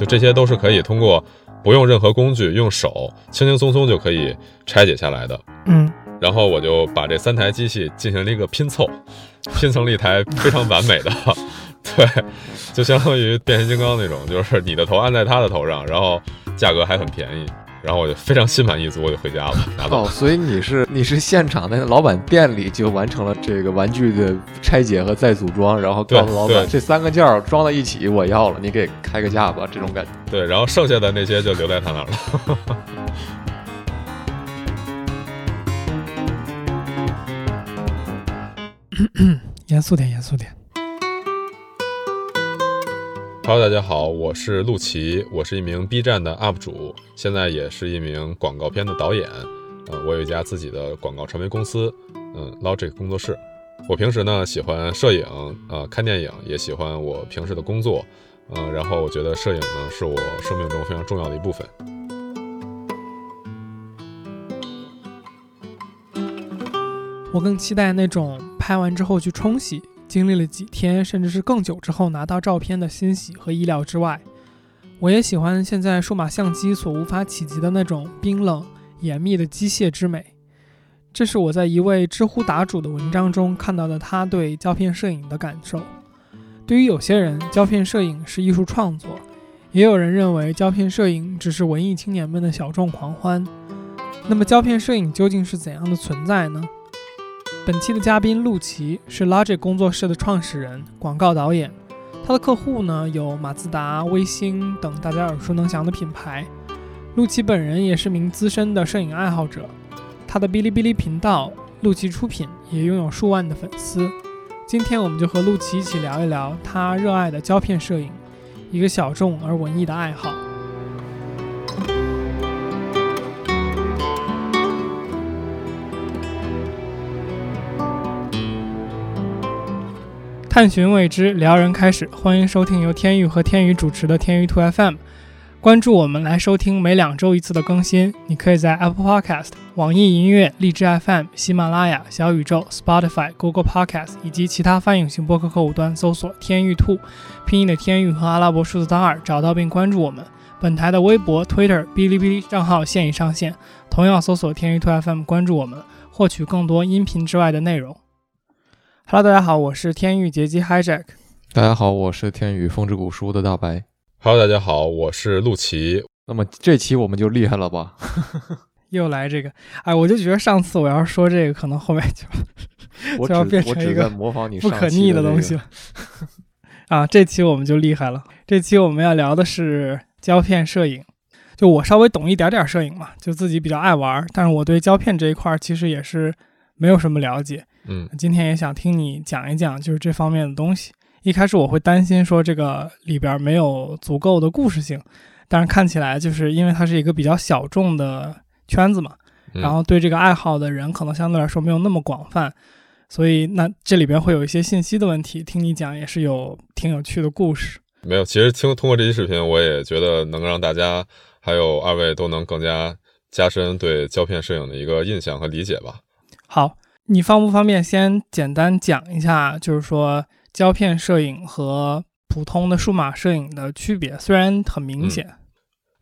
就这些都是可以通过不用任何工具，用手轻轻松松就可以拆解下来的。嗯，然后我就把这三台机器进行了一个拼凑，拼成了一台非常完美的，对，就相当于变形金刚那种，就是你的头按在他的头上，然后价格还很便宜。然后我就非常心满意足，我就回家了。拿走哦，所以你是你是现场在老板店里就完成了这个玩具的拆解和再组装，然后告诉老板这三个件儿装在一起我要了，你给开个价吧，这种感觉。对，然后剩下的那些就留在他那儿了。严肃点，严肃点。Hello，大家好，我是陆琪，我是一名 B 站的 UP 主，现在也是一名广告片的导演。呃，我有一家自己的广告传媒公司，嗯，Logic 工作室。我平时呢喜欢摄影，呃，看电影，也喜欢我平时的工作，嗯、然后我觉得摄影呢是我生命中非常重要的一部分。我更期待那种拍完之后去冲洗，经历了几天甚至是更久之后拿到照片的欣喜和意料之外。我也喜欢现在数码相机所无法企及的那种冰冷严密的机械之美。这是我在一位知乎答主的文章中看到的他对胶片摄影的感受。对于有些人，胶片摄影是艺术创作，也有人认为胶片摄影只是文艺青年们的小众狂欢。那么，胶片摄影究竟是怎样的存在呢？本期的嘉宾陆琪是 Logic 工作室的创始人、广告导演。他的客户呢有马自达、微星等大家耳熟能详的品牌。陆琪本人也是名资深的摄影爱好者，他的哔哩哔哩频道“陆琪出品”也拥有数万的粉丝。今天我们就和陆琪一起聊一聊他热爱的胶片摄影，一个小众而文艺的爱好。探寻未知，撩人开始。欢迎收听由天宇和天宇主持的天宇兔 FM。关注我们来收听每两周一次的更新。你可以在 Apple Podcast、网易音乐、荔枝 FM、喜马拉雅、小宇宙、Spotify、Google Podcast 以及其他泛用型播客客户端搜索“天宇兔”，拼音的天宇和阿拉伯数字当二，找到并关注我们。本台的微博、Twitter、哔哩哔哩账号现已上线，同样搜索“天宇兔 FM” 关注我们，获取更多音频之外的内容。Hello，大家好，我是天域劫机 Hijack。大家好，我是天宇风之谷书的大白。Hello，大家好，我是陆琪。那么这期我们就厉害了吧？又来这个，哎，我就觉得上次我要是说这个，可能后面就 我就要变成一个模仿你不可逆的东西了。啊，这期我们就厉害了。这期我们要聊的是胶片摄影。就我稍微懂一点点摄影嘛，就自己比较爱玩，但是我对胶片这一块儿其实也是没有什么了解。嗯，今天也想听你讲一讲，就是这方面的东西。一开始我会担心说这个里边没有足够的故事性，但是看起来就是因为它是一个比较小众的圈子嘛，嗯然后对这个爱好的人可能相对来说没有那么广泛，所以那这里边会有一些信息的问题。听你讲也是有挺有趣的故事。没有，其实听通过这期视频，我也觉得能让大家还有二位都能更加加深对胶片摄影的一个印象和理解吧。好，你方不方便先简单讲一下，就是说胶片摄影和普通的数码摄影的区别？虽然很明显，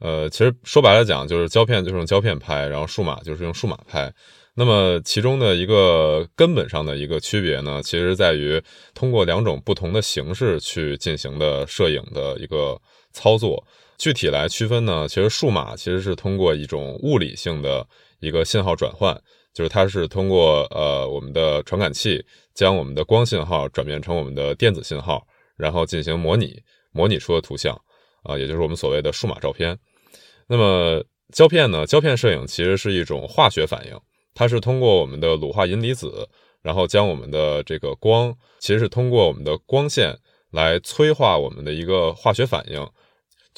呃，其实说白了讲，就是胶片就是用胶片拍，然后数码就是用数码拍。那么其中的一个根本上的一个区别呢，其实在于通过两种不同的形式去进行的摄影的一个操作。具体来区分呢，其实数码其实是通过一种物理性的一个信号转换，就是它是通过呃我们的传感器将我们的光信号转变成我们的电子信号，然后进行模拟，模拟出的图像啊、也就是我们所谓的数码照片。那么胶片呢？胶片摄影其实是一种化学反应，它是通过我们的卤化银离子，然后将我们的这个光，其实是通过我们的光线来催化我们的一个化学反应。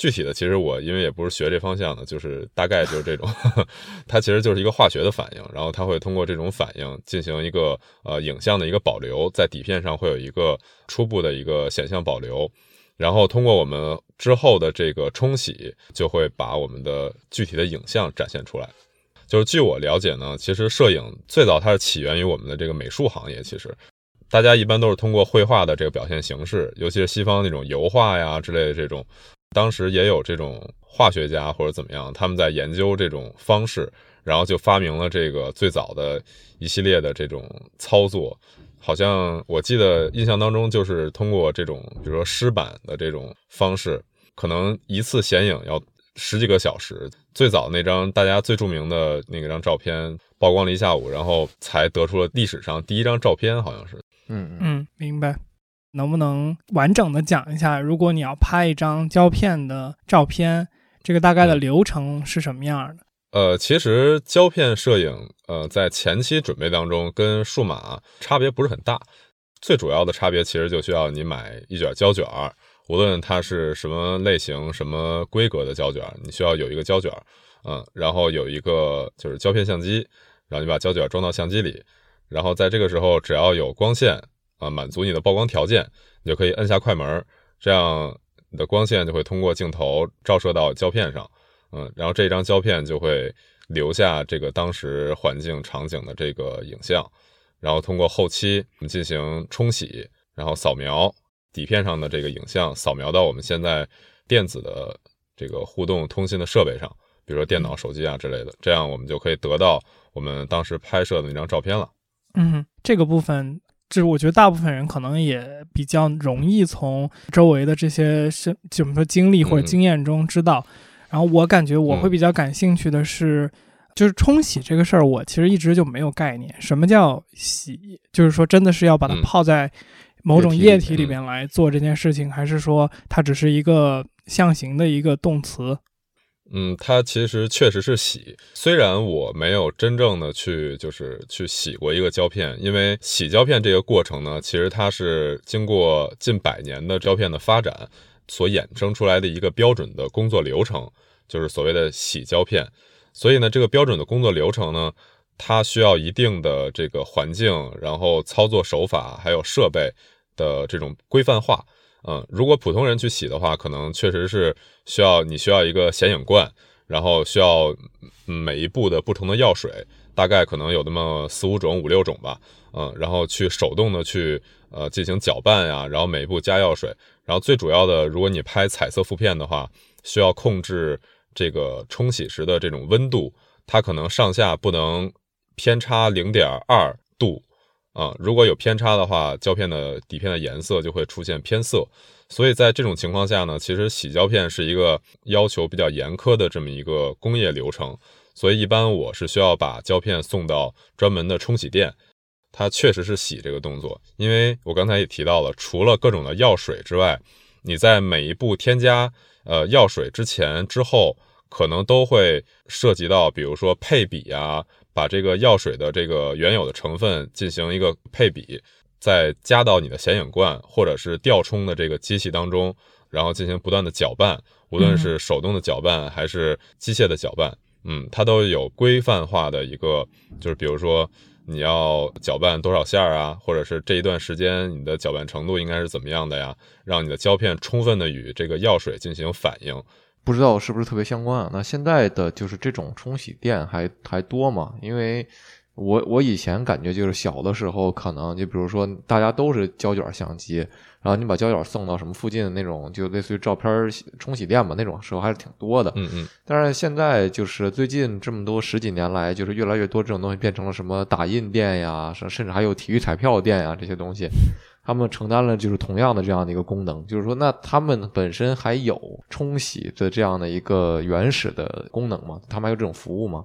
具体的，其实我因为也不是学这方向的，就是大概就是这种，它其实就是一个化学的反应，然后它会通过这种反应进行一个呃影像的一个保留，在底片上会有一个初步的一个显像保留，然后通过我们之后的这个冲洗，就会把我们的具体的影像展现出来。就是据我了解呢，其实摄影最早它是起源于我们的这个美术行业，其实。大家一般都是通过绘画的这个表现形式，尤其是西方那种油画呀之类的这种当时也有这种化学家或者怎么样，他们在研究这种方式，然后就发明了这个最早的一系列的这种操作。好像我记得印象当中，就是通过这种，比如说湿版的这种方式，可能一次显影要十几个小时。最早那张大家最著名的那个张照片曝光了一下午，然后才得出了历史上第一张照片，好像是。嗯嗯，明白。能不能完整的讲一下，如果你要拍一张胶片的照片，这个大概的流程是什么样的？呃，其实胶片摄影，呃，在前期准备当中跟数码差别不是很大，最主要的差别其实就需要你买一卷胶卷，无论它是什么类型、什么规格的胶卷，你需要有一个胶卷，嗯，然后有一个就是胶片相机，然后你把胶卷装到相机里，然后在这个时候只要有光线。啊，满足你的曝光条件，你就可以摁下快门，这样你的光线就会通过镜头照射到胶片上，嗯，然后这张胶片就会留下这个当时环境场景的这个影像，然后通过后期我们进行冲洗，然后扫描底片上的这个影像，扫描到我们现在电子的这个互动通信的设备上，比如说电脑、手机啊之类的，这样我们就可以得到我们当时拍摄的那张照片了。嗯，这个部分。就是我觉得大部分人可能也比较容易从周围的这些是怎么说经历或者经验中知道，然后我感觉我会比较感兴趣的是，就是冲洗这个事儿，我其实一直就没有概念，什么叫洗？就是说真的是要把它泡在某种液体里边来做这件事情，还是说它只是一个象形的一个动词？嗯，它其实确实是洗。虽然我没有真正的去就是去洗过一个胶片，因为洗胶片这个过程呢，其实它是经过近百年的胶片的发展所衍生出来的一个标准的工作流程，就是所谓的洗胶片。所以呢，这个标准的工作流程呢，它需要一定的这个环境，然后操作手法还有设备的这种规范化。嗯，如果普通人去洗的话，可能确实是需要你需要一个显影罐，然后需要每一步的不同的药水，大概可能有那么四五种、五六种吧。嗯，然后去手动的去呃进行搅拌呀，然后每一步加药水，然后最主要的，如果你拍彩色负片的话，需要控制这个冲洗时的这种温度，它可能上下不能偏差零点二度。啊，如果有偏差的话，胶片的底片的颜色就会出现偏色。所以在这种情况下呢，其实洗胶片是一个要求比较严苛的这么一个工业流程。所以一般我是需要把胶片送到专门的冲洗店，它确实是洗这个动作。因为我刚才也提到了，除了各种的药水之外，你在每一步添加呃药水之前、之后，可能都会涉及到，比如说配比啊。把这个药水的这个原有的成分进行一个配比，再加到你的显影罐或者是吊冲的这个机器当中，然后进行不断的搅拌，无论是手动的搅拌还是机械的搅拌，嗯，它都有规范化的一个，就是比如说你要搅拌多少下啊，或者是这一段时间你的搅拌程度应该是怎么样的呀，让你的胶片充分的与这个药水进行反应。不知道是不是特别相关啊？那现在的就是这种冲洗店还还多吗？因为我我以前感觉就是小的时候，可能就比如说大家都是胶卷相机，然后你把胶卷送到什么附近的那种，就类似于照片冲洗店嘛，那种时候还是挺多的。嗯嗯。但是现在就是最近这么多十几年来，就是越来越多这种东西变成了什么打印店呀，甚甚至还有体育彩票店呀这些东西。他们承担了就是同样的这样的一个功能，就是说，那他们本身还有冲洗的这样的一个原始的功能吗？他们还有这种服务吗？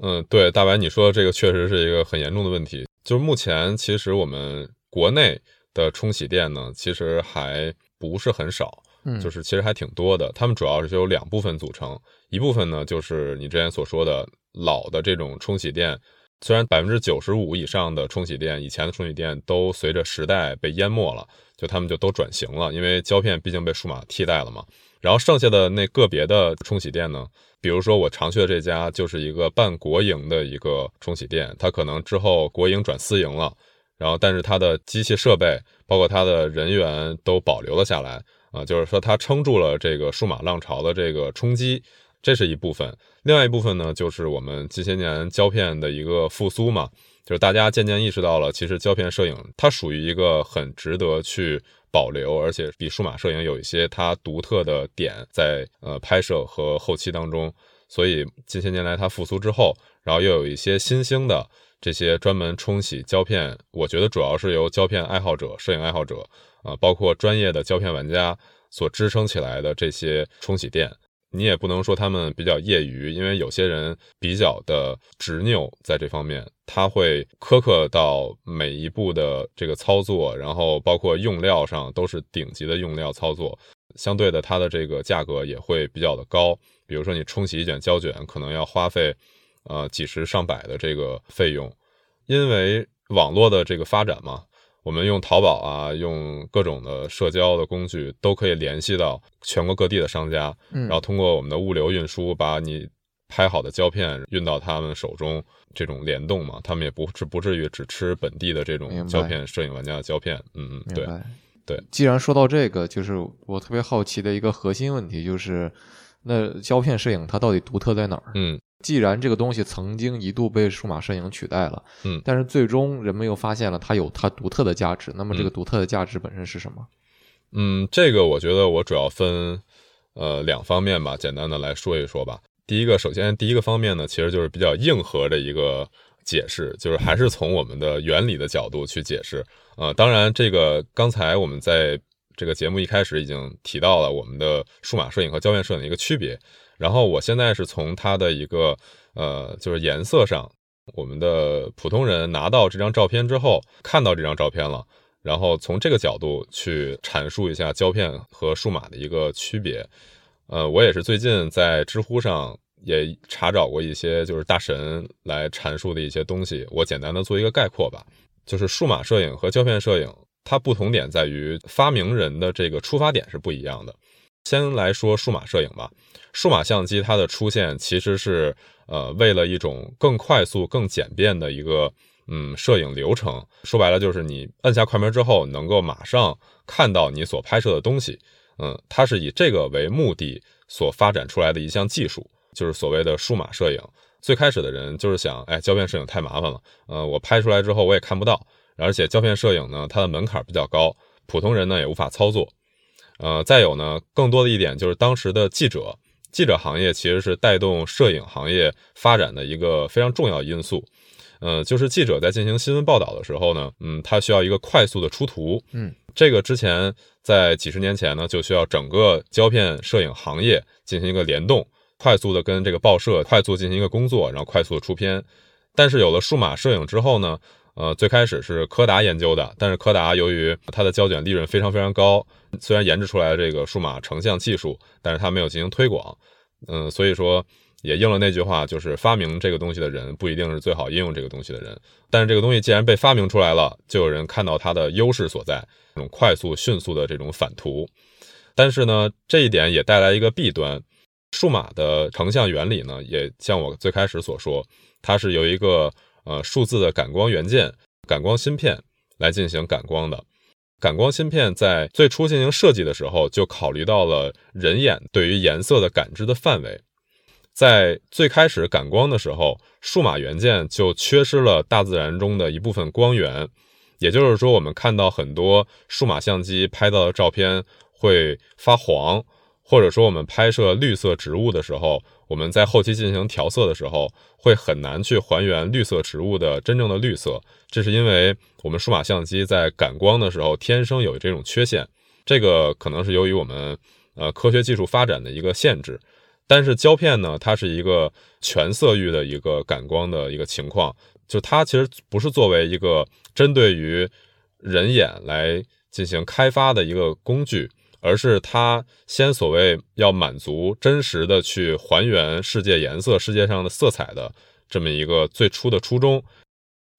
嗯，对，大白，你说的这个确实是一个很严重的问题。就是目前其实我们国内的冲洗店呢，其实还不是很少，嗯，就是其实还挺多的。他们主要是由两部分组成，一部分呢就是你之前所说的老的这种冲洗店。虽然百分之九十五以上的冲洗店，以前的冲洗店都随着时代被淹没了，就他们就都转型了，因为胶片毕竟被数码替代了嘛。然后剩下的那个别的冲洗店呢，比如说我常去的这家，就是一个半国营的一个冲洗店，它可能之后国营转私营了，然后但是它的机器设备，包括它的人员都保留了下来啊，就是说它撑住了这个数码浪潮的这个冲击。这是一部分，另外一部分呢，就是我们近些年胶片的一个复苏嘛，就是大家渐渐意识到了，其实胶片摄影它属于一个很值得去保留，而且比数码摄影有一些它独特的点在呃拍摄和后期当中。所以近些年来它复苏之后，然后又有一些新兴的这些专门冲洗胶片，我觉得主要是由胶片爱好者、摄影爱好者啊，包括专业的胶片玩家所支撑起来的这些冲洗店。你也不能说他们比较业余，因为有些人比较的执拗在这方面，他会苛刻到每一步的这个操作，然后包括用料上都是顶级的用料操作，相对的它的这个价格也会比较的高。比如说你冲洗一卷胶卷，可能要花费呃几十上百的这个费用，因为网络的这个发展嘛。我们用淘宝啊，用各种的社交的工具，都可以联系到全国各地的商家，然后通过我们的物流运输，把你拍好的胶片运到他们手中，这种联动嘛，他们也不至不至于只吃本地的这种胶片，摄影玩家的胶片。嗯嗯，对对。既然说到这个，就是我特别好奇的一个核心问题，就是那胶片摄影它到底独特在哪儿？嗯。既然这个东西曾经一度被数码摄影取代了，嗯，但是最终人们又发现了它有它独特的价值。那么这个独特的价值本身是什么？嗯，这个我觉得我主要分呃两方面吧，简单的来说一说吧。第一个，首先第一个方面呢，其实就是比较硬核的一个解释，就是还是从我们的原理的角度去解释。呃，当然这个刚才我们在这个节目一开始已经提到了我们的数码摄影和胶片摄影的一个区别。然后我现在是从它的一个呃，就是颜色上，我们的普通人拿到这张照片之后，看到这张照片了，然后从这个角度去阐述一下胶片和数码的一个区别。呃，我也是最近在知乎上也查找过一些就是大神来阐述的一些东西，我简单的做一个概括吧。就是数码摄影和胶片摄影，它不同点在于发明人的这个出发点是不一样的。先来说数码摄影吧。数码相机它的出现其实是呃为了一种更快速、更简便的一个嗯摄影流程。说白了就是你摁下快门之后，能够马上看到你所拍摄的东西。嗯，它是以这个为目的所发展出来的一项技术，就是所谓的数码摄影。最开始的人就是想，哎，胶片摄影太麻烦了，呃，我拍出来之后我也看不到，而且胶片摄影呢，它的门槛比较高，普通人呢也无法操作。呃，再有呢，更多的一点就是当时的记者。记者行业其实是带动摄影行业发展的一个非常重要因素，呃，就是记者在进行新闻报道的时候呢，嗯，他需要一个快速的出图，嗯，这个之前在几十年前呢，就需要整个胶片摄影行业进行一个联动，快速的跟这个报社快速进行一个工作，然后快速的出片。但是有了数码摄影之后呢？呃，最开始是柯达研究的，但是柯达由于它的胶卷利润非常非常高，虽然研制出来这个数码成像技术，但是它没有进行推广。嗯，所以说也应了那句话，就是发明这个东西的人不一定是最好应用这个东西的人。但是这个东西既然被发明出来了，就有人看到它的优势所在，这种快速迅速的这种反图。但是呢，这一点也带来一个弊端，数码的成像原理呢，也像我最开始所说，它是由一个。呃，数字的感光元件、感光芯片来进行感光的。感光芯片在最初进行设计的时候，就考虑到了人眼对于颜色的感知的范围。在最开始感光的时候，数码元件就缺失了大自然中的一部分光源。也就是说，我们看到很多数码相机拍到的照片会发黄，或者说我们拍摄绿色植物的时候。我们在后期进行调色的时候，会很难去还原绿色植物的真正的绿色，这是因为我们数码相机在感光的时候天生有这种缺陷，这个可能是由于我们呃科学技术发展的一个限制。但是胶片呢，它是一个全色域的一个感光的一个情况，就它其实不是作为一个针对于人眼来进行开发的一个工具。而是它先所谓要满足真实的去还原世界颜色、世界上的色彩的这么一个最初的初衷，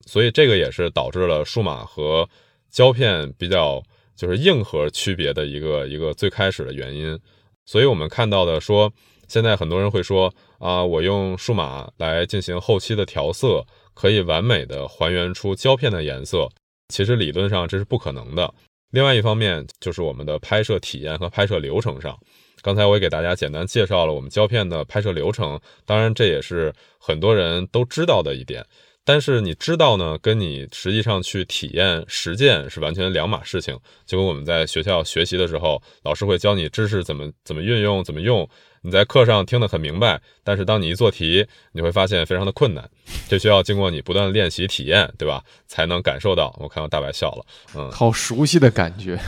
所以这个也是导致了数码和胶片比较就是硬核区别的一个一个最开始的原因。所以我们看到的说，现在很多人会说啊，我用数码来进行后期的调色，可以完美的还原出胶片的颜色，其实理论上这是不可能的。另外一方面，就是我们的拍摄体验和拍摄流程上，刚才我也给大家简单介绍了我们胶片的拍摄流程，当然这也是很多人都知道的一点。但是你知道呢，跟你实际上去体验实践是完全两码事情。就跟我们在学校学习的时候，老师会教你知识怎么怎么运用，怎么用。你在课上听得很明白，但是当你一做题，你会发现非常的困难。这需要经过你不断练习体验，对吧？才能感受到。我看到大白笑了，嗯，好熟悉的感觉。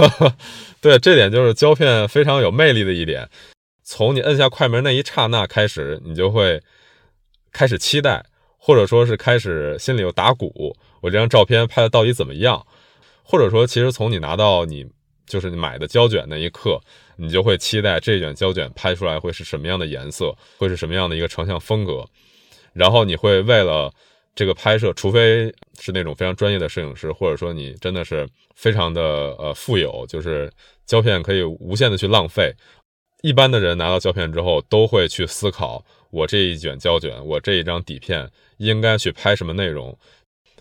对，这点就是胶片非常有魅力的一点。从你摁下快门那一刹那开始，你就会开始期待。或者说是开始心里有打鼓，我这张照片拍的到底怎么样？或者说，其实从你拿到你就是你买的胶卷那一刻，你就会期待这卷胶卷拍出来会是什么样的颜色，会是什么样的一个成像风格。然后你会为了这个拍摄，除非是那种非常专业的摄影师，或者说你真的是非常的呃富有，就是胶片可以无限的去浪费。一般的人拿到胶片之后，都会去思考。我这一卷胶卷，我这一张底片应该去拍什么内容？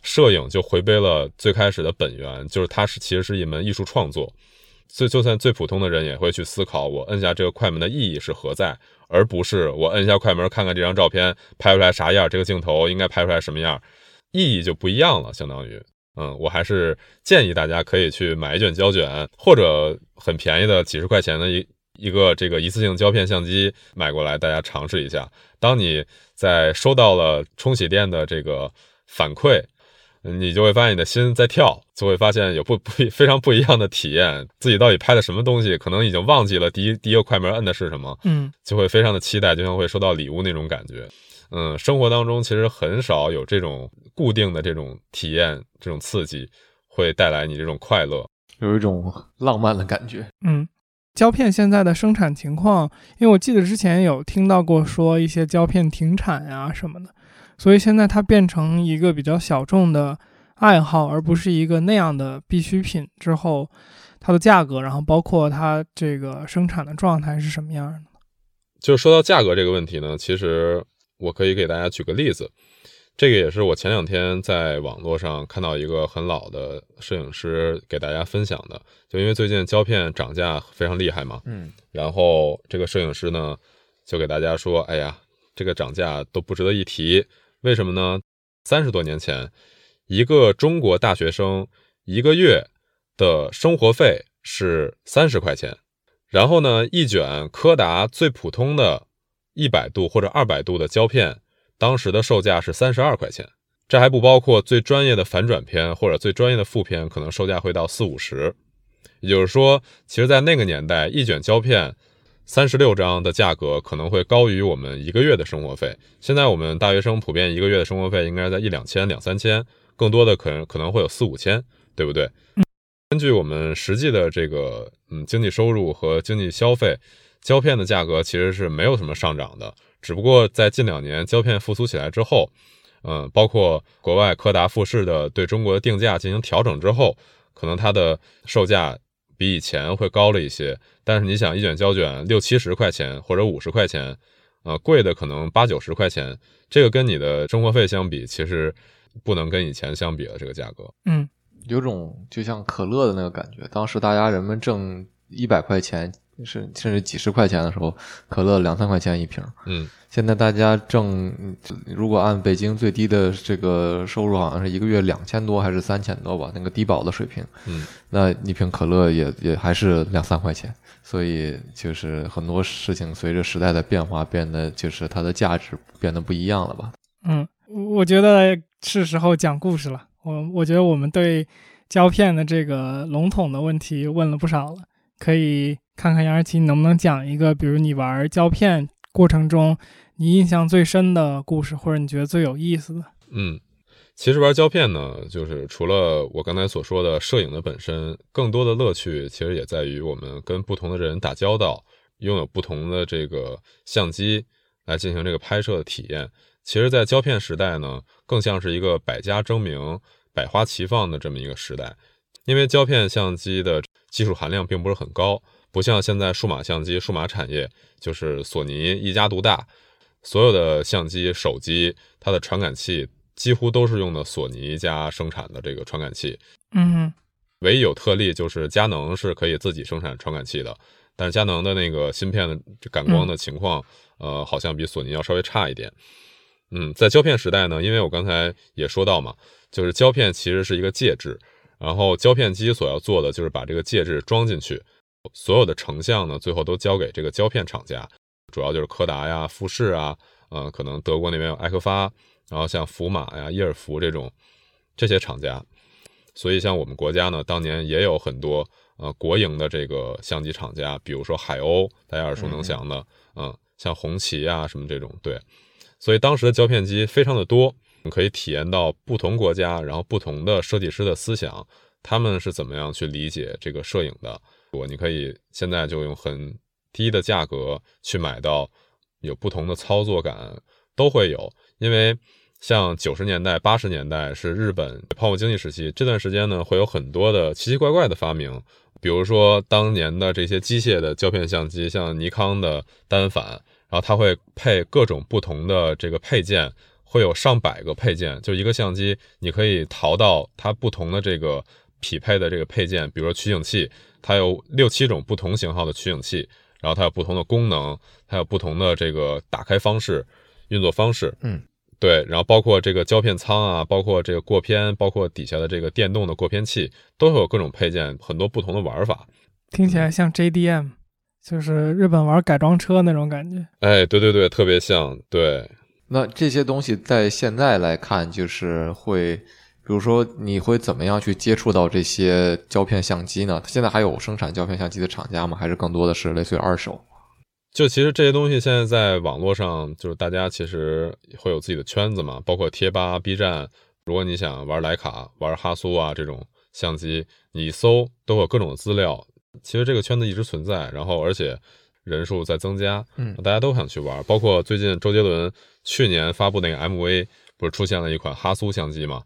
摄影就回归了最开始的本源，就是它是其实是一门艺术创作。所以，就算最普通的人也会去思考，我摁下这个快门的意义是何在，而不是我摁下快门看看这张照片拍出来啥样，这个镜头应该拍出来什么样，意义就不一样了。相当于，嗯，我还是建议大家可以去买一卷胶卷，或者很便宜的几十块钱的一。一个这个一次性胶片相机买过来，大家尝试一下。当你在收到了冲洗店的这个反馈，你就会发现你的心在跳，就会发现有不不 非常不一样的体验。自己到底拍的什么东西，可能已经忘记了第一第一个快门摁的是什么，嗯，就会非常的期待，就像会收到礼物那种感觉。嗯，生活当中其实很少有这种固定的这种体验，这种刺激会带来你这种快乐，有一种浪漫的感觉。嗯。胶片现在的生产情况，因为我记得之前有听到过说一些胶片停产呀什么的，所以现在它变成一个比较小众的爱好，而不是一个那样的必需品。之后，它的价格，然后包括它这个生产的状态是什么样的？就说到价格这个问题呢，其实我可以给大家举个例子。这个也是我前两天在网络上看到一个很老的摄影师给大家分享的，就因为最近胶片涨价非常厉害嘛，嗯，然后这个摄影师呢就给大家说，哎呀，这个涨价都不值得一提，为什么呢？三十多年前，一个中国大学生一个月的生活费是三十块钱，然后呢，一卷柯达最普通的一百度或者二百度的胶片。当时的售价是三十二块钱，这还不包括最专业的反转片或者最专业的负片，可能售价会到四五十。也就是说，其实，在那个年代，一卷胶片三十六张的价格可能会高于我们一个月的生活费。现在我们大学生普遍一个月的生活费应该在一两千、两三千，更多的可能可能会有四五千，对不对？根据我们实际的这个嗯经济收入和经济消费，胶片的价格其实是没有什么上涨的。只不过在近两年胶片复苏起来之后，嗯，包括国外柯达、富士的对中国的定价进行调整之后，可能它的售价比以前会高了一些。但是你想，一卷胶卷六七十块钱或者五十块钱，呃，贵的可能八九十块钱，这个跟你的生活费相比，其实不能跟以前相比了。这个价格，嗯，有种就像可乐的那个感觉，当时大家人们挣一百块钱。是甚至几十块钱的时候，可乐两三块钱一瓶。嗯，现在大家挣，如果按北京最低的这个收入，好像是一个月两千多还是三千多吧，那个低保的水平。嗯，那一瓶可乐也也还是两三块钱。所以就是很多事情随着时代的变化，变得就是它的价值变得不一样了吧？嗯，我觉得是时候讲故事了。我我觉得我们对胶片的这个笼统的问题问了不少了，可以。看看杨二奇能不能讲一个，比如你玩胶片过程中你印象最深的故事，或者你觉得最有意思的。嗯，其实玩胶片呢，就是除了我刚才所说的摄影的本身，更多的乐趣其实也在于我们跟不同的人打交道，拥有不同的这个相机来进行这个拍摄的体验。其实，在胶片时代呢，更像是一个百家争鸣、百花齐放的这么一个时代，因为胶片相机的技术含量并不是很高。不像现在数码相机、数码产业就是索尼一家独大，所有的相机、手机，它的传感器几乎都是用的索尼家生产的这个传感器。嗯，唯一有特例就是佳能是可以自己生产传感器的，但是佳能的那个芯片的感光的情况，呃，好像比索尼要稍微差一点。嗯，在胶片时代呢，因为我刚才也说到嘛，就是胶片其实是一个介质，然后胶片机所要做的就是把这个介质装进去，所有的成像呢，最后都交给这个胶片厂家，主要就是柯达呀、富士啊，呃，可能德国那边有艾克发，然后像福马呀、伊尔福这种这些厂家。所以像我们国家呢，当年也有很多呃国营的这个相机厂家，比如说海鸥，大家耳熟能详的，嗯，像红旗啊什么这种，对。所以当时的胶片机非常的多，你可以体验到不同国家，然后不同的设计师的思想，他们是怎么样去理解这个摄影的。我你可以现在就用很低的价格去买到，有不同的操作感都会有，因为。像九十年代、八十年代是日本泡沫经济时期，这段时间呢会有很多的奇奇怪怪的发明，比如说当年的这些机械的胶片相机，像尼康的单反，然后它会配各种不同的这个配件，会有上百个配件，就一个相机你可以淘到它不同的这个匹配的这个配件，比如说取景器，它有六七种不同型号的取景器，然后它有不同的功能，它有不同的这个打开方式、运作方式，嗯。对，然后包括这个胶片仓啊，包括这个过片，包括底下的这个电动的过片器，都会有各种配件，很多不同的玩法。听起来像 JDM，就是日本玩改装车那种感觉。哎，对对对，特别像。对，那这些东西在现在来看，就是会，比如说你会怎么样去接触到这些胶片相机呢？现在还有生产胶片相机的厂家吗？还是更多的是类似于二手？就其实这些东西现在在网络上，就是大家其实会有自己的圈子嘛，包括贴吧、B 站。如果你想玩徕卡、玩哈苏啊这种相机，你一搜都有各种资料。其实这个圈子一直存在，然后而且人数在增加，嗯，大家都想去玩。包括最近周杰伦去年发布那个 MV，不是出现了一款哈苏相机嘛？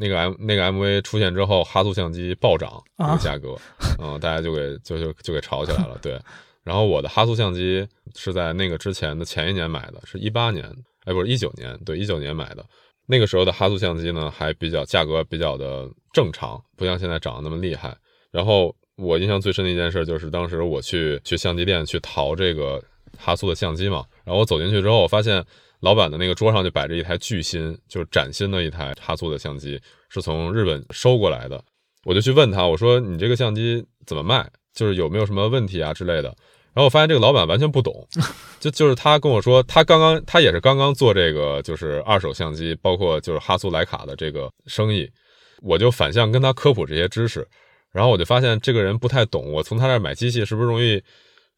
那个 M 那个 MV 出现之后，哈苏相机暴涨这个价格，嗯，大家就给就就就给炒起来了，对。然后我的哈苏相机是在那个之前的前一年买的，是一八年，哎，不是一九年，对，一九年买的。那个时候的哈苏相机呢，还比较价格比较的正常，不像现在涨得那么厉害。然后我印象最深的一件事就是，当时我去去相机店去淘这个哈苏的相机嘛。然后我走进去之后，我发现老板的那个桌上就摆着一台巨新，就是崭新的一台哈苏的相机，是从日本收过来的。我就去问他，我说你这个相机怎么卖？就是有没有什么问题啊之类的，然后我发现这个老板完全不懂，就就是他跟我说，他刚刚他也是刚刚做这个就是二手相机，包括就是哈苏莱卡的这个生意，我就反向跟他科普这些知识，然后我就发现这个人不太懂，我从他那儿买机器是不是容易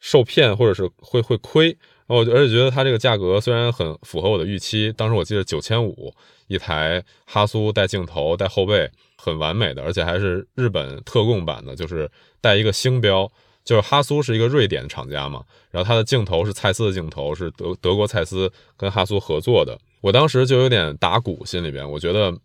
受骗或者是会会亏，我而且觉得它这个价格虽然很符合我的预期，当时我记得九千五一台哈苏带镜头带后背。很完美的，而且还是日本特供版的，就是带一个星标，就是哈苏是一个瑞典厂家嘛，然后它的镜头是蔡司的镜头，是德德国蔡司跟哈苏合作的。我当时就有点打鼓，心里边我觉得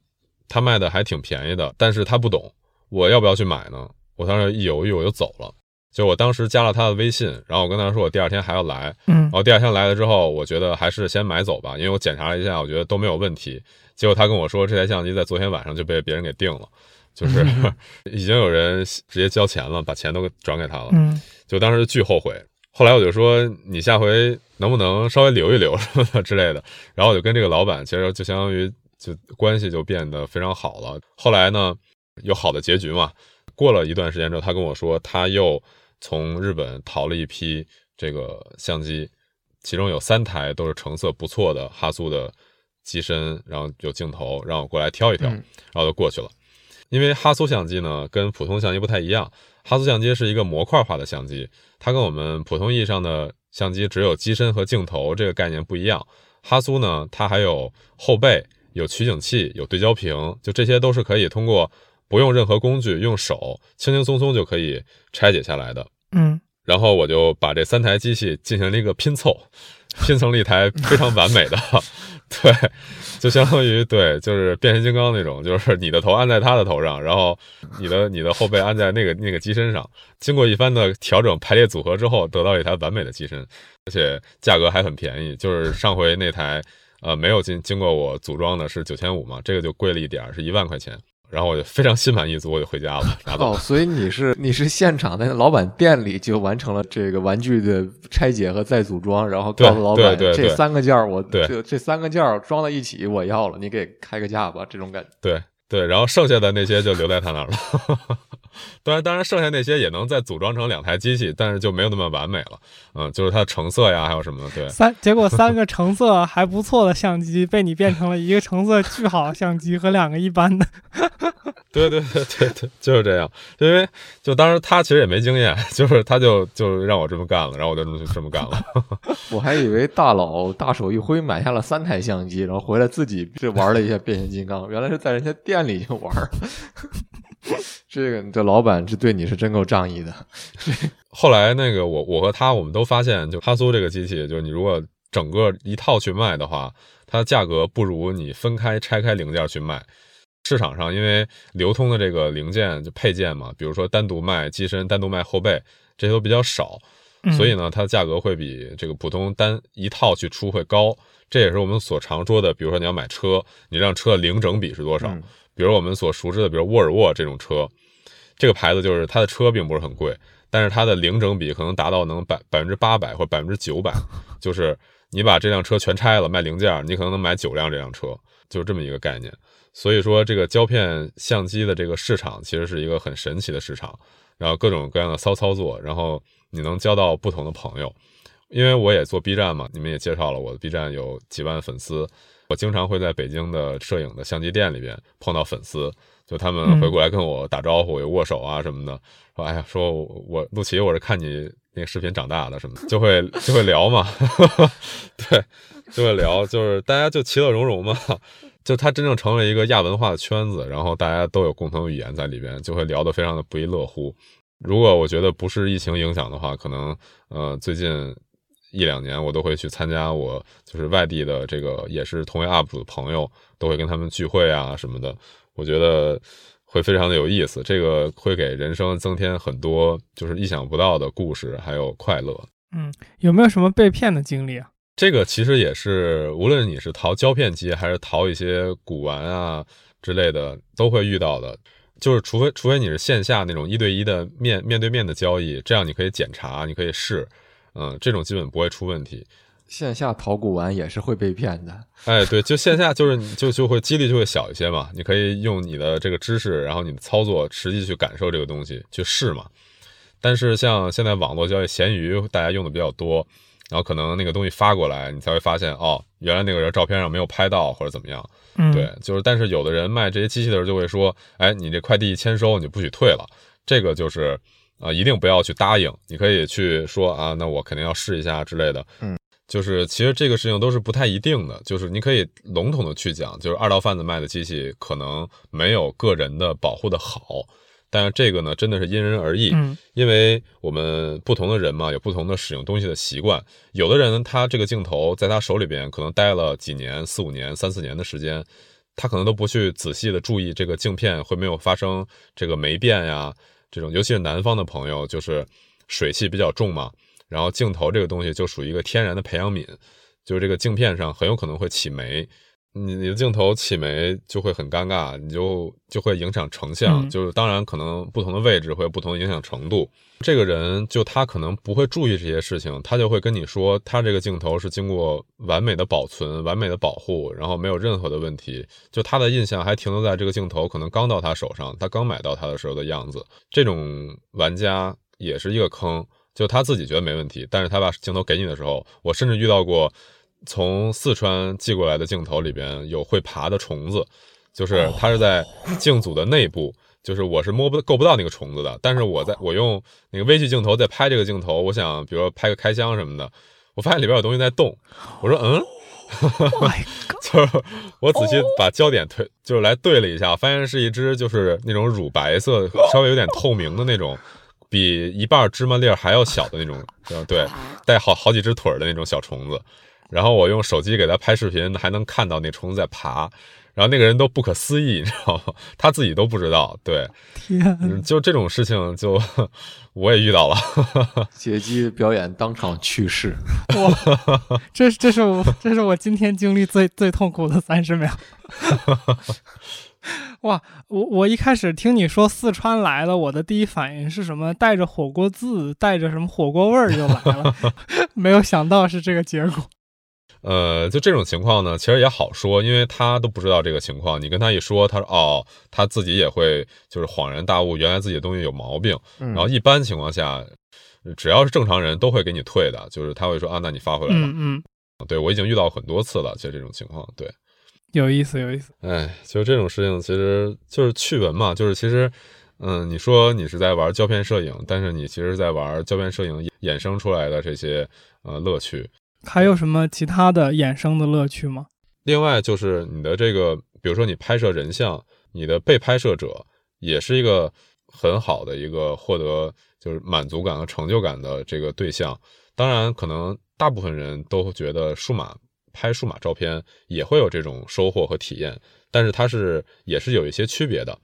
他卖的还挺便宜的，但是他不懂我要不要去买呢？我当时一犹豫我就走了，就我当时加了他的微信，然后我跟他说我第二天还要来，嗯，然后第二天来了之后，我觉得还是先买走吧，因为我检查了一下，我觉得都没有问题。结果他跟我说，这台相机在昨天晚上就被别人给定了，就是 已经有人直接交钱了，把钱都转给他了。嗯，就当时巨后悔。后来我就说，你下回能不能稍微留一留 什么的之类的。然后我就跟这个老板，其实就相当于就关系就变得非常好了。后来呢，有好的结局嘛。过了一段时间之后，他跟我说，他又从日本淘了一批这个相机，其中有三台都是成色不错的哈苏的。机身，然后有镜头，让我过来挑一挑，然后就过去了。因为哈苏相机呢，跟普通相机不太一样。哈苏相机是一个模块化的相机，它跟我们普通意义上的相机只有机身和镜头这个概念不一样。哈苏呢，它还有后背、有取景器、有对焦屏，就这些都是可以通过不用任何工具，用手轻轻松松就可以拆解下来的。嗯，然后我就把这三台机器进行了一个拼凑，拼成了一台非常完美的。对，就相当于对，就是变形金刚那种，就是你的头按在他的头上，然后你的你的后背按在那个那个机身上，经过一番的调整排列组合之后，得到一台完美的机身，而且价格还很便宜。就是上回那台，呃，没有经经过我组装的是九千五嘛，这个就贵了一点，是一万块钱。然后我就非常心满意足，我就回家了，拿走。哦，所以你是你是现场在老板店里就完成了这个玩具的拆解和再组装，然后告诉老板这三个件儿我对这这三个件儿装到一起我要了，你给开个价吧，这种感觉。对对，然后剩下的那些就留在他那儿了。当然，当然，剩下那些也能再组装成两台机器，但是就没有那么完美了。嗯，就是它的成色呀，还有什么的，对。三结果三个 成色还不错的相机被你变成了一个成色巨好的相机和两个一般的。对对对对对，就是这样。因为就当时他其实也没经验，就是他就就让我这么干了，然后我就这么这么干了。我还以为大佬大手一挥买下了三台相机，然后回来自己这玩了一下变形金刚，原来是在人家店里就玩儿。这个你这老板这对你是真够仗义的。后来那个我我和他我们都发现，就哈苏这个机器，就是你如果整个一套去卖的话，它的价格不如你分开拆开零件去卖。市场上因为流通的这个零件就配件嘛，比如说单独卖机身、单独卖后背，这些都比较少，所以呢，它的价格会比这个普通单一套去出会高。这也是我们所常说的，比如说你要买车，你让车的零整比是多少？嗯比如我们所熟知的，比如沃尔沃这种车，这个牌子就是它的车并不是很贵，但是它的零整比可能达到能百百分之八百或百分之九百，就是你把这辆车全拆了卖零件，你可能能买九辆这辆车，就是这么一个概念。所以说，这个胶片相机的这个市场其实是一个很神奇的市场，然后各种各样的骚操作，然后你能交到不同的朋友。因为我也做 B 站嘛，你们也介绍了我的 B 站有几万粉丝，我经常会在北京的摄影的相机店里边碰到粉丝，就他们会过来跟我打招呼，有握手啊什么的，说哎呀，说我我陆琪，我是看你那个视频长大的什么的，就会就会聊嘛，对，就会聊，就是大家就其乐融融嘛，就它真正成为一个亚文化的圈子，然后大家都有共同语言在里边，就会聊得非常的不亦乐乎。如果我觉得不是疫情影响的话，可能呃最近一两年我都会去参加我就是外地的这个也是同为 UP 主的朋友，都会跟他们聚会啊什么的，我觉得会非常的有意思，这个会给人生增添很多就是意想不到的故事，还有快乐。嗯，有没有什么被骗的经历啊？这个其实也是，无论你是淘胶片机还是淘一些古玩啊之类的，都会遇到的。就是除非除非你是线下那种一对一的面面对面的交易，这样你可以检查，你可以试，嗯，这种基本不会出问题。线下淘古玩也是会被骗的。哎，对，就线下就是就就会几率就会小一些嘛，你可以用你的这个知识，然后你的操作实际去感受这个东西，去试嘛。但是像现在网络交易，闲鱼大家用的比较多，然后可能那个东西发过来，你才会发现哦，原来那个人照片上没有拍到或者怎么样。嗯，对，就是但是有的人卖这些机器的时候就会说，哎，你这快递一签收，你不许退了，这个就是啊、呃一定不要去答应，你可以去说啊，那我肯定要试一下之类的。嗯，就是其实这个事情都是不太一定的，就是你可以笼统的去讲，就是二道贩子卖的机器可能没有个人的保护的好。但是这个呢，真的是因人而异，嗯因为我们不同的人嘛，有不同的使用东西的习惯。有的人他这个镜头在他手里边可能待了几年、四五年、三四年的时间，他可能都不去仔细的注意这个镜片会没有发生这个霉变呀，这种尤其是南方的朋友，就是水汽比较重嘛，然后镜头这个东西就属于一个天然的培养皿，就是这个镜片上很有可能会起霉。你你的镜头起霉就会很尴尬，你就就会影响成像，嗯就是当然可能不同的位置会有不同的影响程度。这个人就他可能不会注意这些事情，他就会跟你说，他这个镜头是经过完美的保存、完美的保护，然后没有任何的问题。就他的印象还停留在这个镜头可能刚到他手上，他刚买到他的时候的样子。这种玩家也是一个坑，就他自己觉得没问题，但是他把镜头给你的时候，我甚至遇到过从四川寄过来的镜头里边有会爬的虫子，就是它是在镜组的内部。就是我是摸不够不到那个虫子的，但是我在我用那个微距镜头在拍这个镜头，我想比如说拍个开箱什么的，我发现里边有东西在动，我说嗯，My 就是我仔细把焦点推，就是来对了一下，发现是一只就是那种乳白色、稍微有点透明的那种，比一半芝麻粒儿还要小的那种，呃对，带好好几只腿的那种小虫子。然后我用手机给他拍视频，还能看到那虫子在爬。然后那个人都不可思议，你知道吗？他自己都不知道。对，天，嗯就这种事情就我也遇到了。劫机表演当场去世，哇，这这是我这是我今天经历最最痛苦的三十秒。哇，我我一开始听你说四川来了，我的第一反应是什么？带着火锅字，带着什么火锅味儿就来了，没有想到是这个结果。呃，就这种情况呢，其实也好说，因为他都不知道这个情况，你跟他一说，他说哦，他自己也会就是恍然大悟，原来自己的东西有毛病。嗯然后一般情况下，只要是正常人都会给你退的，就是他会说啊，那你发回来吧。嗯嗯，对我已经遇到很多次了，就这种情况。对，有意思有意思。哎，就是这种事情，其实就是趣闻嘛，就是其实。嗯，你说你是在玩胶片摄影，但是你其实是在玩胶片摄影衍生出来的这些呃乐趣。还有什么其他的衍生的乐趣吗？另外就是你的这个，比如说你拍摄人像，你的被拍摄者也是一个很好的一个获得就是满足感和成就感的这个对象。当然，可能大部分人都觉得数码拍数码照片也会有这种收获和体验，但是它是也是有一些区别的，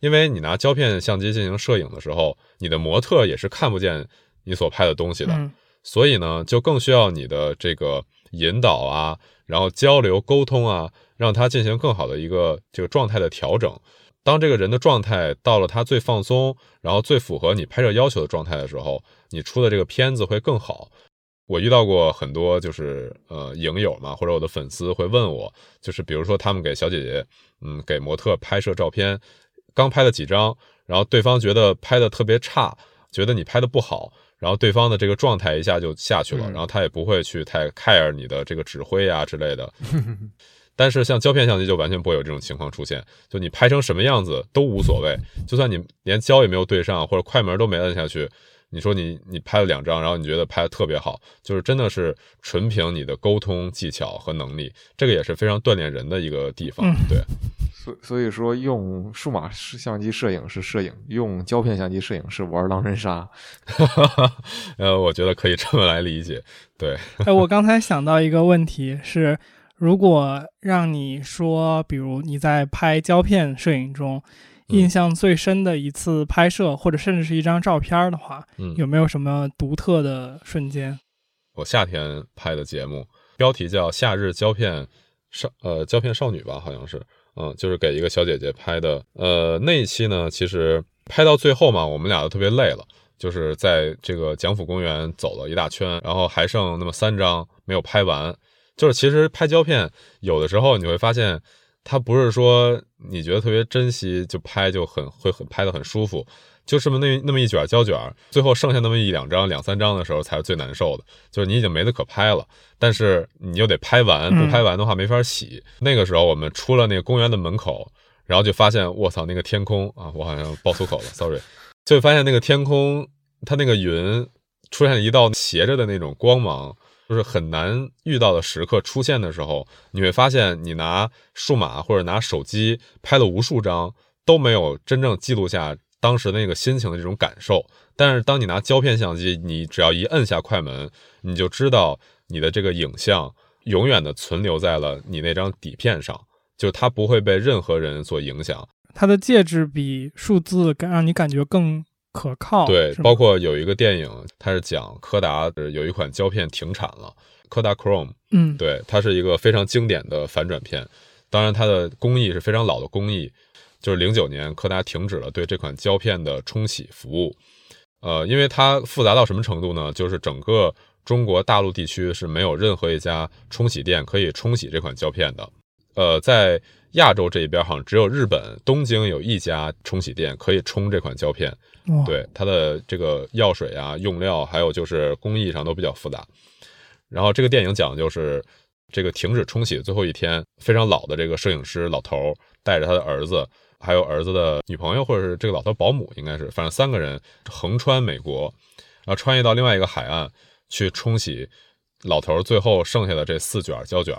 因为你拿胶片相机进行摄影的时候，你的模特也是看不见你所拍的东西的。所以呢，就更需要你的这个引导啊，然后交流沟通啊，让他进行更好的一个这个状态的调整。当这个人的状态到了他最放松，然后最符合你拍摄要求的状态的时候，你出的这个片子会更好。我遇到过很多就是呃影友嘛，或者我的粉丝会问我，就是比如说他们给小姐姐，嗯，给模特拍摄照片，刚拍了几张，然后对方觉得拍的特别差，觉得你拍的不好，然后对方的这个状态一下就下去了，嗯然后他也不会去太 care 你的这个指挥啊之类的。但是像胶片相机就完全不会有这种情况出现，就你拍成什么样子都无所谓，就算你连焦也没有对上，或者快门都没摁下去，你说你你拍了两张，然后你觉得拍的特别好，就是真的是纯凭你的沟通技巧和能力，这个也是非常锻炼人的一个地方。嗯对，所所以说，用数码相机摄影是摄影，用胶片相机摄影是玩狼人杀。呃，我觉得可以这么来理解。对，哎，我刚才想到一个问题是，如果让你说，比如你在拍胶片摄影中，嗯印象最深的一次拍摄，或者甚至是一张照片的话，嗯，有没有什么独特的瞬间？我夏天拍的节目，标题叫《夏日胶片少》，呃，胶片少女吧，好像是，嗯，就是给一个小姐姐拍的。呃，那一期呢，其实拍到最后嘛，我们俩都特别累了，就是在这个蒋府公园走了一大圈，然后还剩那么三张没有拍完。就是其实拍胶片，有的时候你会发现，它不是说你觉得特别珍惜就拍就很会很拍的很舒服，就这么那那么一卷胶卷，最后剩下那么一两张、两三张的时候才是最难受的。就是你已经没得可拍了，但是你又得拍完，不拍完的话没法洗。那个时候我们出了那个公园的门口，然后就发现，我操，那个天空啊，我好像爆粗口了，sorry，就发现那个天空，它那个云出现一道斜着的那种光芒。就是很难遇到的时刻出现的时候，你会发现你拿数码或者拿手机拍了无数张，都没有真正记录下当时那个心情的这种感受。但是当你拿胶片相机，你只要一摁下快门，你就知道你的这个影像永远的存留在了你那张底片上，就它不会被任何人所影响。它的介质比数字更让你感觉更可靠。对包括有一个电影，它是讲柯达呃有一款胶片停产了，柯达 Chrome。嗯，对，它是一个非常经典的反转片。当然，它的工艺是非常老的工艺，就是零九年柯达停止了对这款胶片的冲洗服务。呃，因为它复杂到什么程度呢？就是整个中国大陆地区是没有任何一家冲洗店可以冲洗这款胶片的。呃，在亚洲这一边，好像只有日本东京有一家冲洗店可以冲这款胶片。哇，对它的这个药水啊、用料，还有就是工艺上都比较复杂。然后这个电影讲的就是这个停止冲洗最后一天，非常老的这个摄影师老头儿带着他的儿子，还有儿子的女朋友，或者是这个老头保姆，应该是，反正三个人横穿美国，然后穿越到另外一个海岸去冲洗老头儿最后剩下的这四卷胶卷。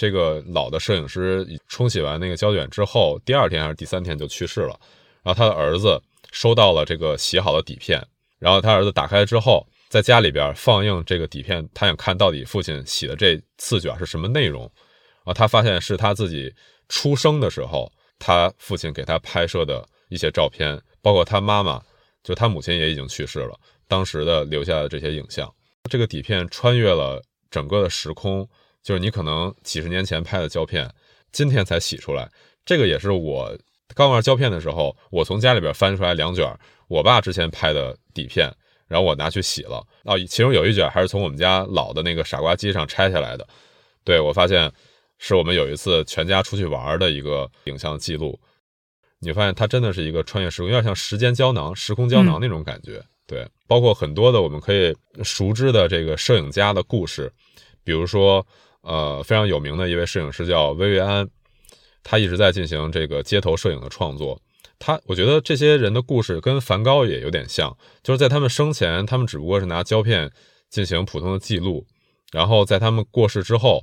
这个老的摄影师冲洗完那个胶卷之后，第二天还是第三天就去世了。然后他的儿子收到了这个洗好的底片，然后他儿子打开之后，在家里边放映这个底片，他想看到底父亲洗的这四卷是什么内容。啊，他发现是他自己出生的时候，他父亲给他拍摄的一些照片，包括他妈妈，就他母亲也已经去世了，当时的留下的这些影像。这个底片穿越了整个的时空，就是你可能几十年前拍的胶片，今天才洗出来。这个也是我刚玩胶片的时候，我从家里边翻出来两卷我爸之前拍的底片，然后我拿去洗了。哦，其中有一卷还是从我们家老的那个傻瓜机上拆下来的。对我发现是我们有一次全家出去玩的一个影像记录。你发现它真的是一个穿越时空，有点像时间胶囊、时空胶囊那种感觉。对，包括很多的我们可以熟知的这个摄影家的故事，比如说，呃，非常有名的一位摄影师叫薇薇安，他一直在进行这个街头摄影的创作。他，我觉得这些人的故事跟梵高也有点像，就是在他们生前，他们只不过是拿胶片进行普通的记录，然后在他们过世之后。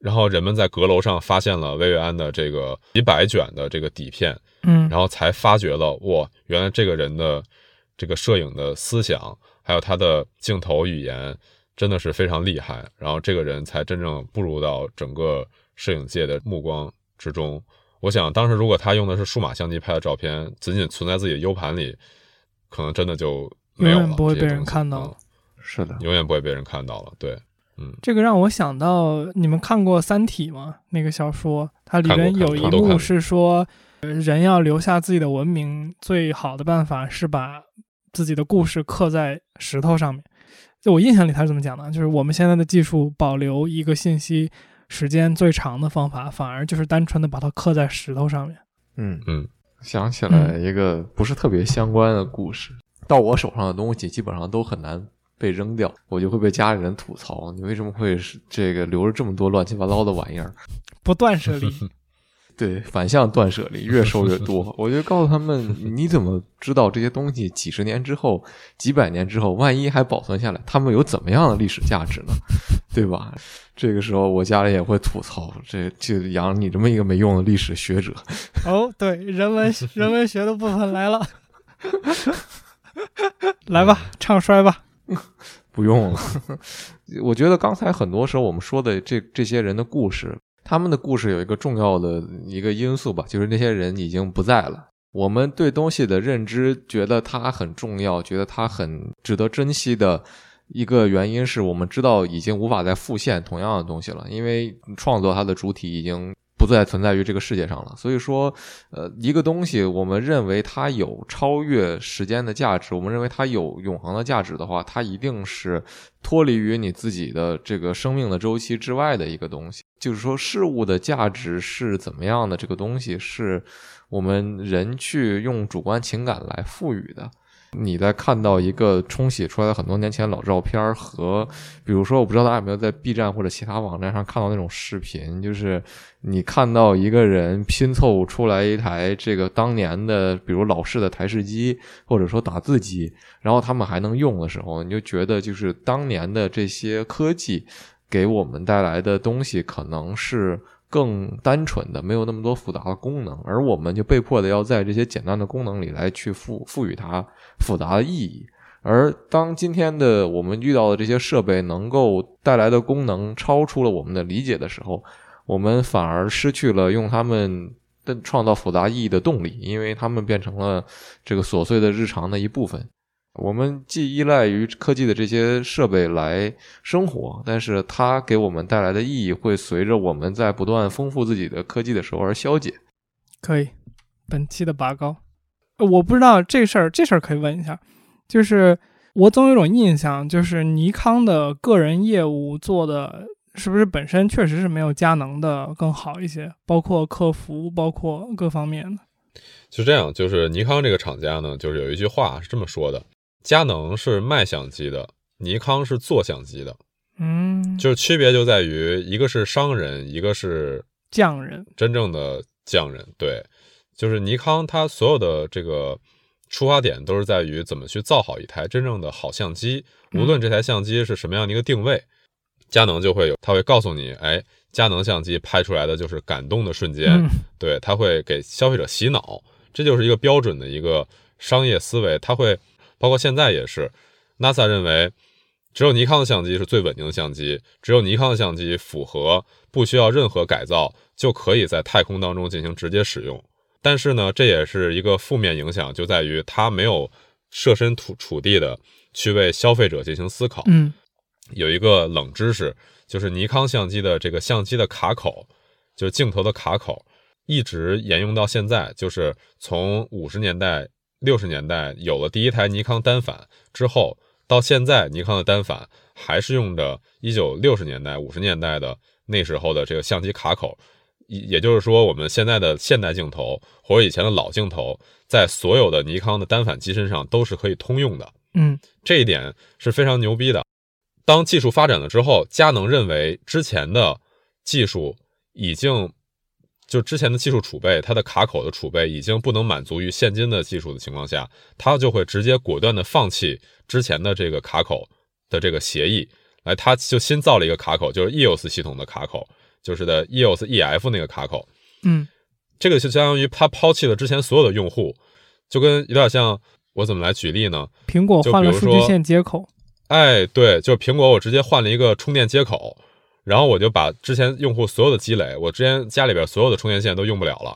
然后人们在阁楼上发现了薇薇安的这个几百卷的这个底片，嗯，然后才发觉了，哇，原来这个人的这个摄影的思想，还有他的镜头语言，真的是非常厉害。然后这个人才真正步入到整个摄影界的目光之中。我想，当时如果他用的是数码相机拍的照片，仅仅存在自己的 U 盘里，可能真的就没有了，不会被人看到了。是的，永远不会被人看到了。对。嗯，这个让我想到，你们看过《三体》吗？那个小说，它里面有一幕是说，人要留下自己的文明，最好的办法是把自己的故事刻在石头上面。就我印象里，他是怎么讲的？就是我们现在的技术保留一个信息时间最长的方法，反而就是单纯的把它刻在石头上面。嗯嗯，想起来一个不是特别相关的故事，到我手上的东西基本上都很难。被扔掉，我就会被家里人吐槽。你为什么会是这个留着这么多乱七八糟的玩意儿？不断舍离，对，反向断舍离，越收越多。我就告诉他们，你怎么知道这些东西几十年之后、几百年之后，万一还保存下来，他们有怎么样的历史价值呢？对吧？这个时候，我家里也会吐槽，这就养你这么一个没用的历史学者。哦，对，人文人文学的部分来了，来吧，唱衰吧。不用了，我觉得刚才很多时候我们说的这这些人的故事，他们的故事有一个重要的一个因素吧，就是那些人已经不在了。我们对东西的认知，觉得它很重要，觉得它很值得珍惜的一个原因是我们知道已经无法再复现同样的东西了，因为创作它的主体已经。不再存在于这个世界上了。所以说，呃，一个东西，我们认为它有超越时间的价值，我们认为它有永恒的价值的话，它一定是脱离于你自己的这个生命的周期之外的一个东西。就是说，事物的价值是怎么样的？这个东西是我们人去用主观情感来赋予的。你在看到一个冲洗出来的很多年前老照片和，比如说，我不知道大家有没有在 B 站或者其他网站上看到那种视频，就是你看到一个人拼凑出来一台这个当年的，比如老式的台式机，或者说打字机，然后他们还能用的时候，你就觉得就是当年的这些科技给我们带来的东西可能是。更单纯的，没有那么多复杂的功能，而我们就被迫的要在这些简单的功能里来去赋赋予它复杂的意义。而当今天的我们遇到的这些设备能够带来的功能超出了我们的理解的时候，我们反而失去了用它们的创造复杂意义的动力，因为它们变成了这个琐碎的日常的一部分。我们既依赖于科技的这些设备来生活，但是它给我们带来的意义会随着我们在不断丰富自己的科技的时候而消解。可以，本期的拔高，我不知道这事儿，这事儿可以问一下，就是我总有种印象，就是尼康的个人业务做的是不是本身确实是没有佳能的更好一些，包括客服，包括各方面的。是这样，就是尼康这个厂家呢，就是有一句话是这么说的。佳能是卖相机的，尼康是做相机的，嗯，就是区别就在于一个是商人，一个是匠人，真正的匠人。对，就是尼康，它所有的这个出发点都是在于怎么去造好一台真正的好相机，无论这台相机是什么样的一个定位，佳能就会有，他会告诉你，哎，佳能相机拍出来的就是感动的瞬间，对，他会给消费者洗脑，这就是一个标准的一个商业思维，他会。包括现在也是，NASA 认为只有尼康的相机是最稳定的相机，只有尼康的相机符合不需要任何改造就可以在太空当中进行直接使用。但是呢，这也是一个负面影响，就在于它没有设身处处地的去为消费者进行思考。嗯，有一个冷知识，就是尼康相机的这个相机的卡口，就是镜头的卡口，一直沿用到现在，就是从五十年代、六十年代有了第一台尼康单反之后，到现在尼康的单反还是用着一九六十年代、五十年代的那时候的这个相机卡口。也也就是说，我们现在的现代镜头或者以前的老镜头，在所有的尼康的单反机身上都是可以通用的。嗯这一点是非常牛逼的。当技术发展了之后，佳能认为之前的技术已经就之前的技术储备，它的卡口的储备已经不能满足于现今的技术的情况下，它就会直接果断的放弃之前的这个卡口的这个协议，来，它就新造了一个卡口，就是 EOS 系统的卡口，就是的 EOS EF 那个卡口。嗯这个就相当于它抛弃了之前所有的用户，就跟有点像我怎么来举例呢？苹果换了数据线接口。哎，对，就是苹果，我直接换了一个充电接口，然后我就把之前用户所有的积累，我之前家里边所有的充电线都用不了了。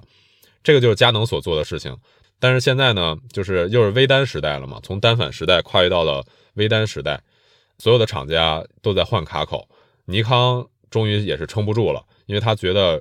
这个就是佳能所做的事情。但是现在呢，就是又是微单时代了嘛，从单反时代跨越到了微单时代，所有的厂家都在换卡口，尼康终于也是撑不住了，因为他觉得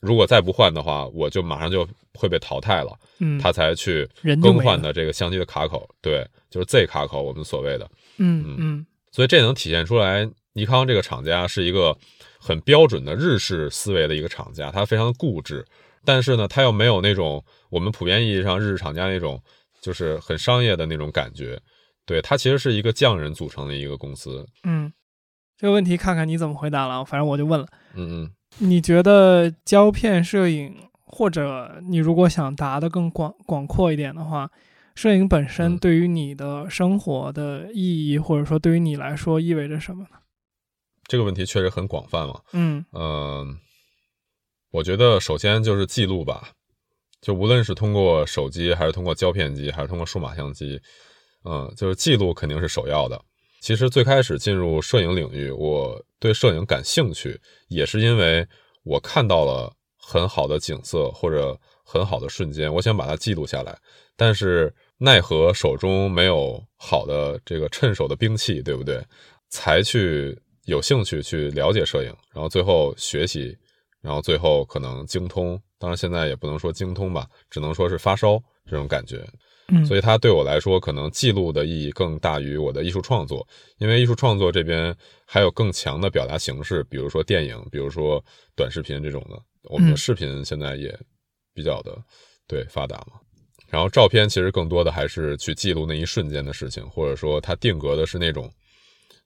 如果再不换的话，我就马上就会被淘汰了，嗯，他才去更换的这个相机的卡口，对，就是 Z 卡口，我们所谓的。嗯嗯所以这能体现出来，尼康这个厂家是一个很标准的日式思维的一个厂家，它非常的固执，但是呢，它又没有那种我们普遍意义上日式厂家那种就是很商业的那种感觉。对，它其实是一个匠人组成的一个公司。嗯，这个问题看看你怎么回答了。反正我就问了，嗯嗯，你觉得胶片摄影，或者你如果想答的更广广阔一点的话，摄影本身嗯对于你的生活的意义，或者说对于你来说意味着什么呢？这个问题确实很广泛嘛。嗯嗯，我觉得首先就是记录吧，就无论是通过手机，还是通过胶片机，还是通过数码相机，嗯，就是记录肯定是首要的。其实最开始进入摄影领域，我对摄影感兴趣，也是因为我看到了很好的景色或者很好的瞬间，我想把它记录下来。但是奈何手中没有好的这个趁手的兵器，对不对？才去有兴趣去了解摄影，然后最后学习，然后最后可能精通。当然现在也不能说精通吧，只能说是发烧这种感觉。嗯，所以它对我来说，可能记录的意义更大于我的艺术创作，因为艺术创作这边还有更强的表达形式，比如说电影，比如说短视频这种的。我们的嗯视频现在也比较的对发达嘛。然后照片其实更多的还是去记录那一瞬间的事情，或者说它定格的是那种，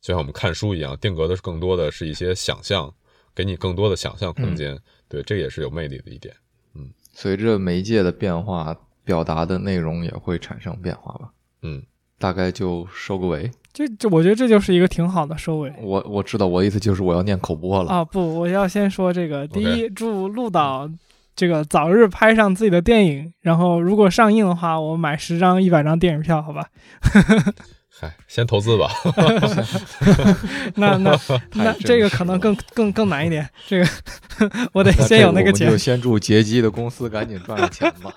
就像我们看书一样，定格的是更多的是一些想象，给你更多的想象空间。对，这也是有魅力的一点。嗯随着媒介的变化，表达的内容也会产生变化吧。嗯，大概就收个尾。这这，我觉得这就是一个挺好的收尾。我我知道我的意思就是我要念口播了。啊，不，我要先说这个。第一，祝陆导这个早日拍上自己的电影，然后如果上映的话，我买十张、一百张电影票，好吧？嗨，先投资吧。那那 那这个可能更更更难一点，这个 我得先有那个钱这我就。先祝杰基的公司赶紧赚了钱吧。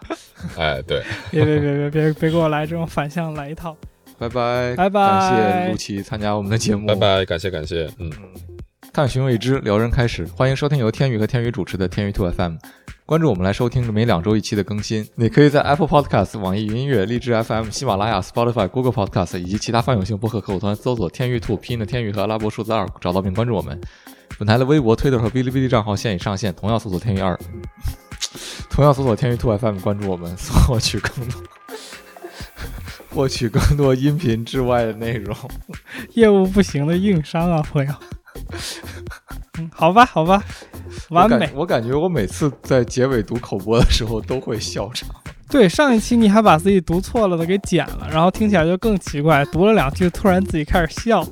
哎，对，别别别别别别给我来这种反向来一套。拜拜，拜拜感谢陆琪参加我们的节目，拜。拜，感谢感谢，嗯。探寻未知，撩人开始，欢迎收听由天宇和天宇主持的天宇 Two FM。关注我们来收听每两周一期的更新。你可以在 Apple Podcast、网易云音乐、荔枝 FM、喜马拉雅、Spotify、Google Podcast 以及其他泛用性播客客户端搜索“天宇兔”拼音的天宇和阿拉伯数字二，找到并关注我们。本台的微博、推特和哔哩哔哩账号现已上线，同样搜索“天宇二”，同样搜索“天宇兔 FM” 关注我们，获取更多 获取更多音频之外的内容。业务不行的硬伤啊，朋友。嗯，好吧，好吧，完美我感。我感觉我每次在结尾读口播的时候都会笑场。对，上一期你还把自己读错了的给剪了，然后听起来就更奇怪，读了两句突然自己开始笑。